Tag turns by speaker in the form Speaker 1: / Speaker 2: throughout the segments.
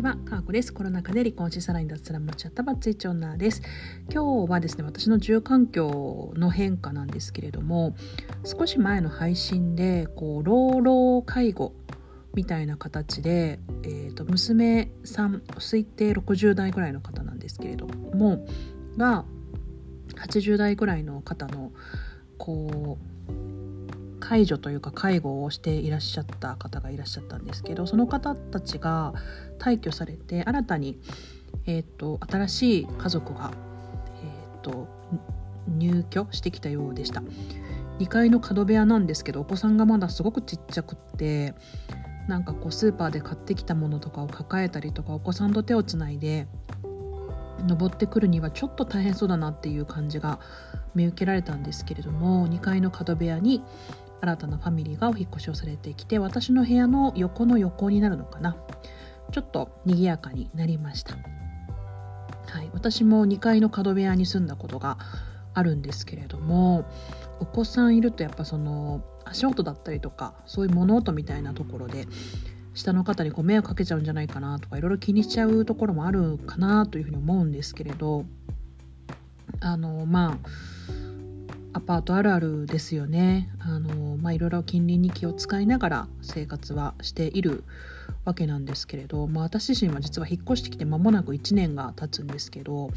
Speaker 1: ちは、かーこです。コロナ禍で離婚し、さらに脱サラ持ち合ったバッツイチ女です。今日はですね、私の住環境の変化なんですけれども、少し前の配信で、こう、老老介護みたいな形で、えーと、娘さん、推定60代ぐらいの方なんですけれども、が、80代ぐらいの方の、こう、介助というか介護をしていらっしゃった方がいらっしゃったんですけどその方たちが退去されて新たに、えーと、新しい家族が、えーと、入居してきたようでした。2階の角部屋なんですけどお子さんがまだすごくちっちゃくってなんかこうスーパーで買ってきたものとかを抱えたりとかお子さんと手をつないで登ってくるにはちょっと大変そうだなっていう感じが見受けられたんですけれども2階の角部屋に新たなファミリーがお引越しをされてきて私の部屋の横の横になるのかな。ちょっと賑やかになりました、はい、私も2階の角部屋に住んだことがあるんですけれどもお子さんいるとやっぱその足音だったりとかそういう物音みたいなところで下の方にこう迷惑かけちゃうんじゃないかなとかいろいろ気にしちゃうところもあるかなというふうに思うんですけれどあのまあアパートあるあるですよね。あの、まあ、いろいろ近隣に気を使いながら生活はしているわけなんですけれど、まあ、私自身は実は引っ越してきて間もなく1年が経つんですけど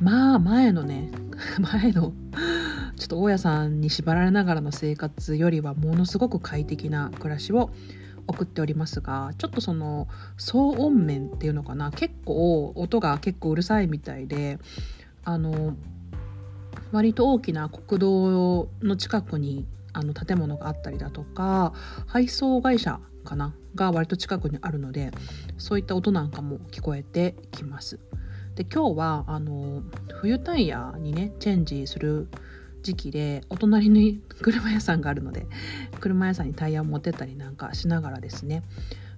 Speaker 1: まあ前のね 前のちょっと大家さんに縛られながらの生活よりはものすごく快適な暮らしを送っておりますがちょっとその騒音面っていうのかな。結構音が結構うるさいみたいであの割と大きな国道の近くにあの建物があったりだとか配送会社かなが割と近くにあるのでそういった音なんかも聞こえてきます。で今日はあの冬タイヤにねチェンジする時期でお隣に 車屋さんがあるので車屋さんにタイヤを持ってったりなんかしながらですね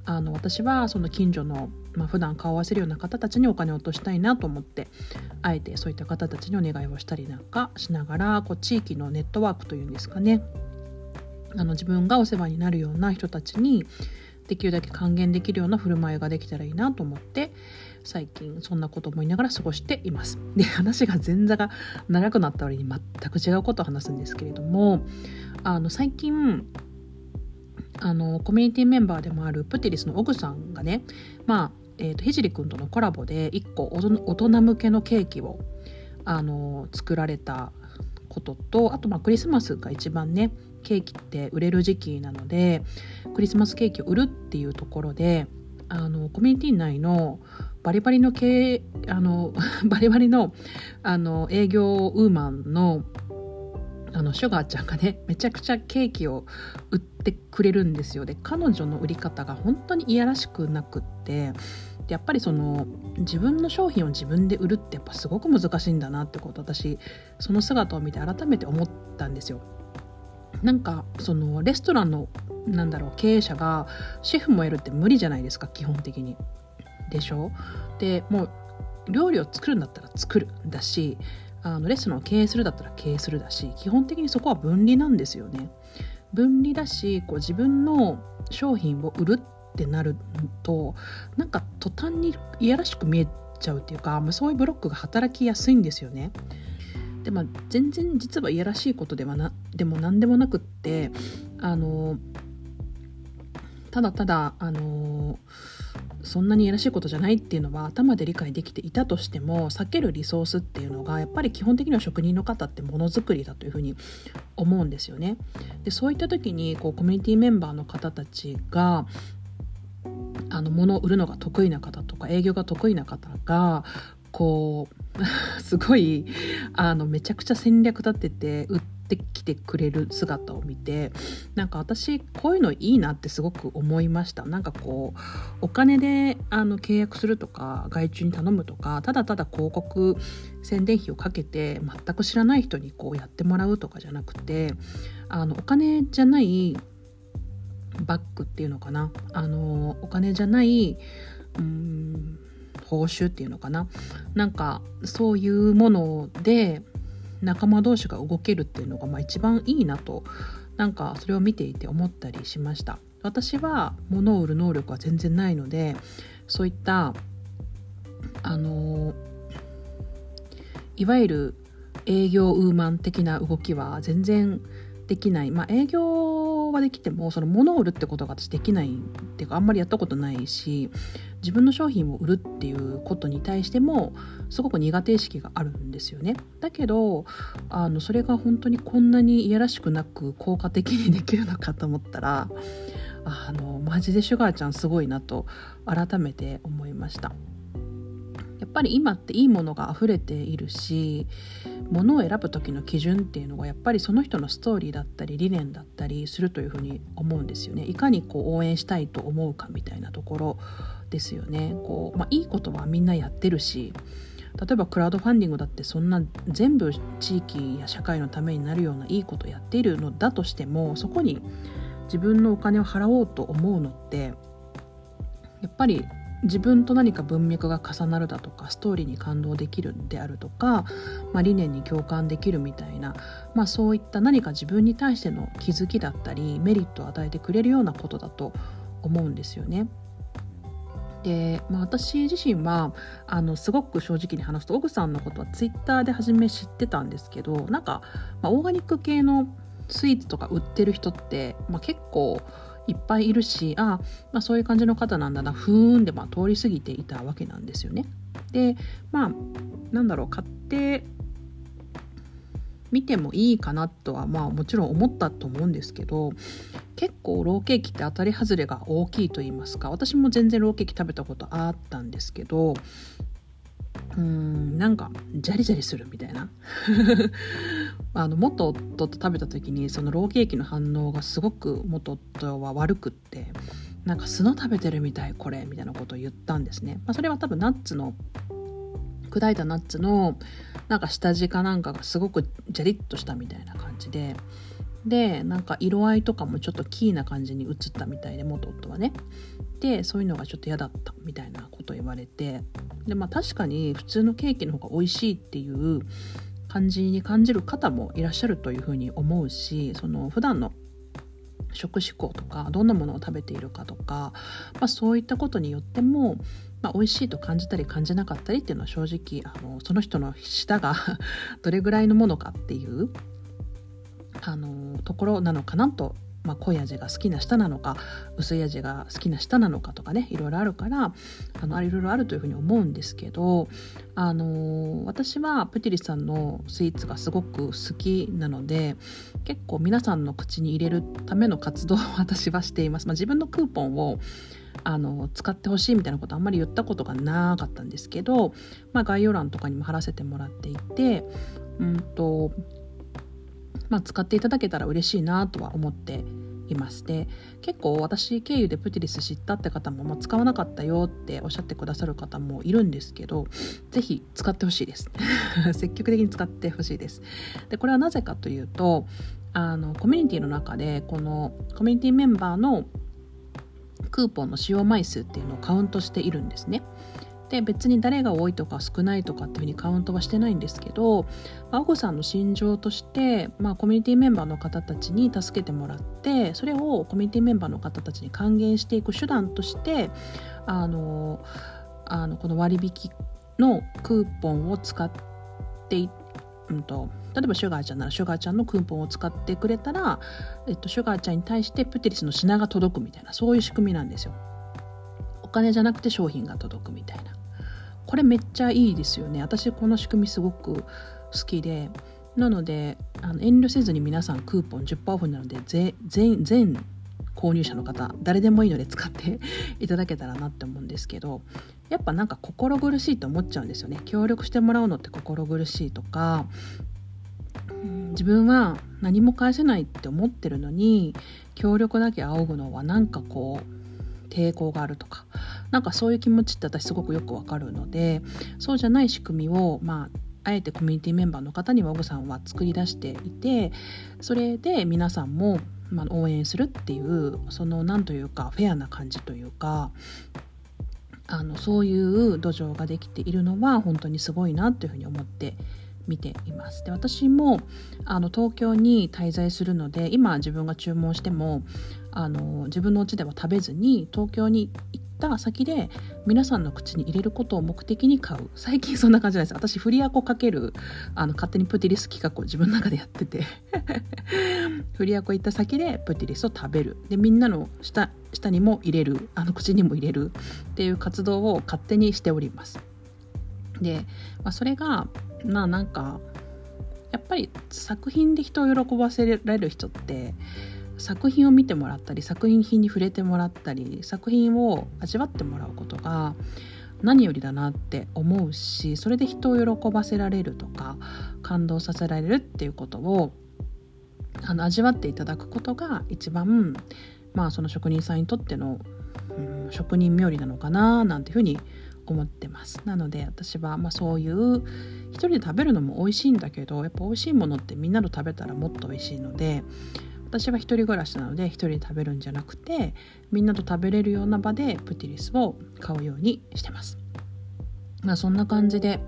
Speaker 1: あの私はその近所の、まあ、普段顔を合わせるような方たちにお金を落としたいなと思ってあえてそういった方たちにお願いをしたりなんかしながらこう地域のネットワークというんですかねあの自分がお世話になるような人たちにできるだけ還元できるような振る舞いができたらいいなと思って最近そんなこと思いながら過ごしています。で話が前座が長くなった割に全く違うことを話すんですけれどもあの最近あのコミュニティメンバーでもあるプティリスのオグさんがねまあ、えーと、ひじりくんとのコラボで1個大人向けのケーキをあの作られたこととあとまあクリスマスが一番ねケーキって売れる時期なのでクリスマスケーキを売るっていうところであのコミュニティ内のバリバリの経あの バリバリのあの営業ウーマンのあのシュガーちゃんがねめちゃくちゃケーキを売ってくれるんですよで彼女の売り方が本当にいやらしくなくってやっぱりその自分の商品を自分で売るってやっぱすごく難しいんだなってこと私その姿を見て改めて思ったんですよ。なんかそのレストランのなんだろう経営者がシェフもやるって無理じゃないですか基本的に。でしょ？でもう料理を作るんだったら作るだしあのレスンを経営するだったら経営するだし基本的にそこは分離なんですよね。分離だしこう自分の商品を売るってなるとなんか途端にいやらしく見えちゃうっていうか、まあ、そういうブロックが働きやすいんですよね。でまあ全然実はいやらしいことではなでも何でもなくってあのただただあのそんなにいやらしいことじゃないっていうのは頭で理解できていたとしても避けるリソースっていうのがやっぱり基本的には職人の方ってものづくりだというふうに思うんですよね。でそういった時にこうコミュニティメンバーの方たちがあの物を売るのが得意な方とか営業が得意な方がこう すごいあのめちゃくちゃ戦略立てて売ってきてくれる姿を見てなんか私こういうのいいなってすごく思いました。なんかこうお金であの契約するとか外注に頼むとかただただ広告宣伝費をかけて全く知らない人にこうやってもらうとかじゃなくてあのお金じゃないバッグっていうのかな。あのお金じゃないうん報酬っていうのかな。なんかそういうもので仲間同士が動けるっていうのがまあ一番いいなとなんかそれを見ていて思ったりしました。私は物を売る能力は全然ないのでそういったあのいわゆる営業ウーマン的な動きは全然できない、まあ、営業はできてもその物を売るってことが私できないっていうかあんまりやったことないし自分の商品を売るっていうことに対してもすごく苦手意識があるんですよねだけどあのそれが本当にこんなにいやらしくなく効果的にできるのかと思ったらあのマジでシュガーちゃんすごいなと改めて思いました。やっぱり今っていいものが溢れているし物を選ぶ時の基準っていうのがやっぱりその人のストーリーだったり理念だったりするというふうに思うんですよね。いかにこう応援したいと思うかみたいなところですよね。こう、まあ、いいことはみんなやってるし例えばクラウドファンディングだってそんな全部地域や社会のためになるようないいことやっているのだとしてもそこに自分のお金を払おうと思うのってやっぱり自分と何か文脈が重なるだとかストーリーに感動できるであるとか、まあ、理念に共感できるみたいな、まあ、そういった何か自分に対しての気づきだったりメリットを与えてくれるようなことだと思うんですよね。で、まあ、私自身はあのすごく正直に話すとオグさんのことはツイッターで初め知ってたんですけどなんか、まあ、オーガニック系のスイーツとか売ってる人って、まあ、結構いっぱいいるしあ、まあ、そういう感じの方なんだな。ふーんで、まあ、通り過ぎていたわけなんですよね。でまあなんだろう。買って見てもいいかなとはまあもちろん思ったと思うんですけど結構ローケーキって当たり外れが大きいと言いますか。私も全然ローケーキ食べたことあったんですけどうーんなんかジャリジャリするみたいな。あの元夫と食べた時にそのローケーキの反応がすごく元夫は悪くってなんか砂食べてるみたいこれみたいなことを言ったんですね、まあ、それは多分ナッツの砕いたナッツのなんか下地かなんかがすごくジャリッとしたみたいな感じででなんか色合いとかもちょっとキーな感じに映ったみたいで元夫はね。でそういうのがちょっと嫌だったみたいなこと言われてでまあ確かに普通のケーキの方が美味しいっていう感じに感じる方もいらっしゃるというふうに思うしその普段の食思考とかどんなものを食べているかとか、まあ、そういったことによっても、まあ、美味しいと感じたり感じなかったりっていうのは正直あのその人の舌が どれぐらいのものかっていうあのところなのかなとまあ、濃い味が好きな舌なのか薄い味が好きな舌なのかとかねいろいろあるからあのいろいろあるというふうに思うんですけど、あの私はプティリさんのスイーツがすごく好きなので結構皆さんの口に入れるための活動を 私はしています。まあ、自分のクーポンをあの使ってほしいみたいなことあんまり言ったことがなかったんですけど、まあ、概要欄とかにも貼らせてもらっていてうんとまあ、使っていただけたら嬉しいなとは思っていますで結構私経由でプティリス知ったって方も、まあ、使わなかったよっておっしゃってくださる方もいるんですけど是非使ってほしいです 積極的に使ってほしいですでこれはなぜかというとあのコミュニティの中でこのコミュニティメンバーのクーポンの使用枚数っていうのをカウントしているんですね。で別に誰が多いとか少ないとかっていうふうにカウントはしてないんですけど、まあ、オグさんの心情として、まあ、コミュニティメンバーの方たちに助けてもらってそれをコミュニティメンバーの方たちに還元していく手段としてあのあのこの割引のクーポンを使っていうんと例えばシュガーちゃんならシュガーちゃんのクーポンを使ってくれたら、えっと、シュガーちゃんに対してプテリスの品が届くみたいなそういう仕組みなんですよ。お金じゃなくて商品が届くみたいな。これめっちゃいいですよね。私この仕組みすごく好きで。なのであの遠慮せずに皆さんクーポン10%オフなので全全購入者の方誰でもいいので使って いただけたらなって思うんですけどやっぱなんか心苦しいと思っちゃうんですよね。協力してもらうのって心苦しいとか自分は何も返せないって思ってるのに協力だけ仰ぐのはなんかこう抵抗があるとか。なんかそういう気持ちって私すごくよくわかるのでそうじゃない仕組みをまああえてコミュニティメンバーの方にはオグさんは作り出していてそれで皆さんも、まあ、応援するっていうその何というかフェアな感じというかあのそういう土壌ができているのは本当にすごいなというふうに思って見ています。で私もあの東京に滞在するので今自分が注文してもあの自分の家では食べずに東京に行った先で皆さんの口に入れることを目的に買う。最近そんな感じなんです。私フリアコかけるあの勝手にプティリス企画を自分の中でやってて。フリアコ行った先でプティリスを食べる。でみんなの下下にも入れる。あの口にも入れる。っていう活動を勝手にしております。で、まあ、それがまあなんかやっぱり作品で人を喜ばせられる人って作品を見てもらったり作品に触れてもらったり作品を味わってもらうことが何よりだなって思うしそれで人を喜ばせられるとか感動させられるっていうことをあの味わっていただくことが一番まあその職人さんにとっての、うん、職人冥利なのかななんていうふうに思います思ってますなので私はまあそういう一人で食べるのも美味しいんだけどやっぱ美味しいものってみんなと食べたらもっと美味しいので私は一人暮らしなので一人で食べるんじゃなくてみんなと食べれるような場でプティリスを買うようにしてます。まあ、そんな感じで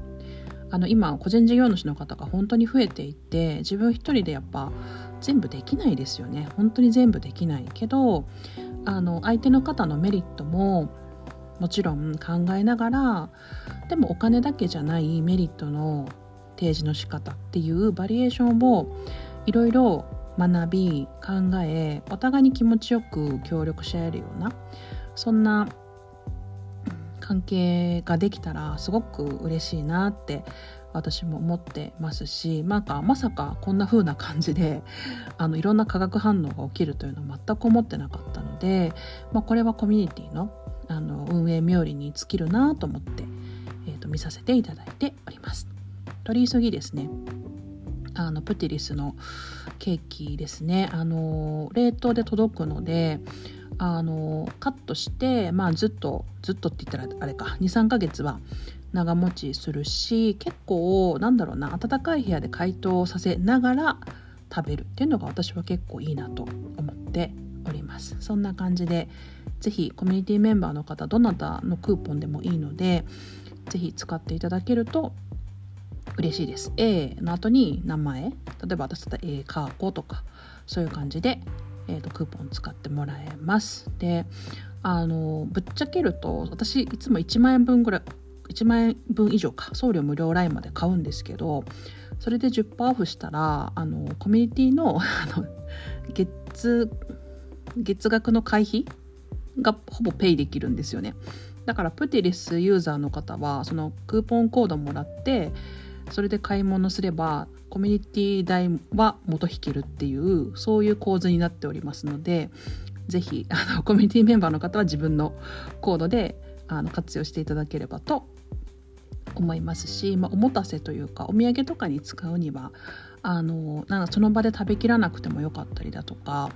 Speaker 1: あの今個人事業主の方が本当に増えていて自分一人でやっぱ全部できないですよね本当に全部できないけどあの相手の方のメリットももちろん考えながらでもお金だけじゃないメリットの提示の仕方っていうバリエーションをいろいろ学び考えお互いに気持ちよく協力し合えるようなそんな関係ができたらすごく嬉しいなって私も思ってますしなんかまさかこんな風な感じであのいろんな化学反応が起きるというのは全く思ってなかったので、まあ、これはコミュニティのあの運営冥利に尽きるなと思って、えーと、見させていただいております。取り急ぎですね。あのプティリスのケーキですね。あの冷凍で届くのであのカットして、まあ、ずっとずっとって言ったらあれか。23ヶ月は長持ちするし結構なんだろうな暖かい部屋で解凍させながら食べるっていうのが私は結構いいなと思っております。そんな感じで是非コミュニティメンバーの方どなたのクーポンでもいいので是非使っていただけると嬉しいです。A の後に名前例えば私だったら A カーコとかそういう感じで、えーと、クーポン使ってもらえます。であのぶっちゃけると私いつも1万円分ぐらい1万円分以上か送料無料ラインまで買うんですけどそれで10%オフしたらあのコミュニティの月月額の会費がほぼペイできるんですよね。だからプティリスユーザーの方はそのクーポンコードもらってそれで買い物すればコミュニティ代は元引けるっていうそういう構図になっておりますので是非 あのコミュニティメンバーの方は自分のコードであの活用していただければと思いますし、まあ、おもたせというかお土産とかに使うにはあのなんかその場で食べきらなくてもよかったりだとか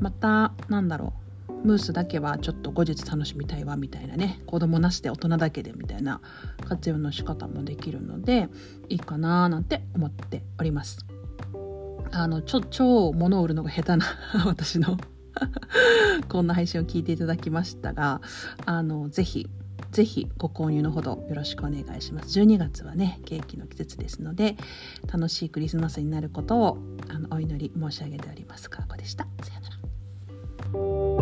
Speaker 1: またなんだろう。ムースだけはちょっと後日楽しみたいわみたいなね。子供なしで大人だけでみたいな活用の仕方もできるのでいいかななんて思っております。あのちょ超物を売るのが下手な 私の こんな配信を聞いていただきましたがあのぜひぜひご購入のほどよろしくお願いします。12月はねケーキの季節ですので楽しいクリスマスになることをあのお祈り申し上げております。かこでした。さよなら。Thank you.